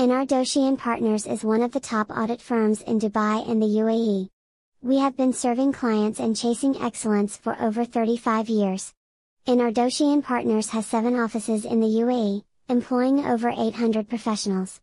NR Doshi & Partners is one of the top audit firms in Dubai and the UAE. We have been serving clients and chasing excellence for over 35 years. NR Doshi & Partners has seven offices in the UAE, employing over 800 professionals.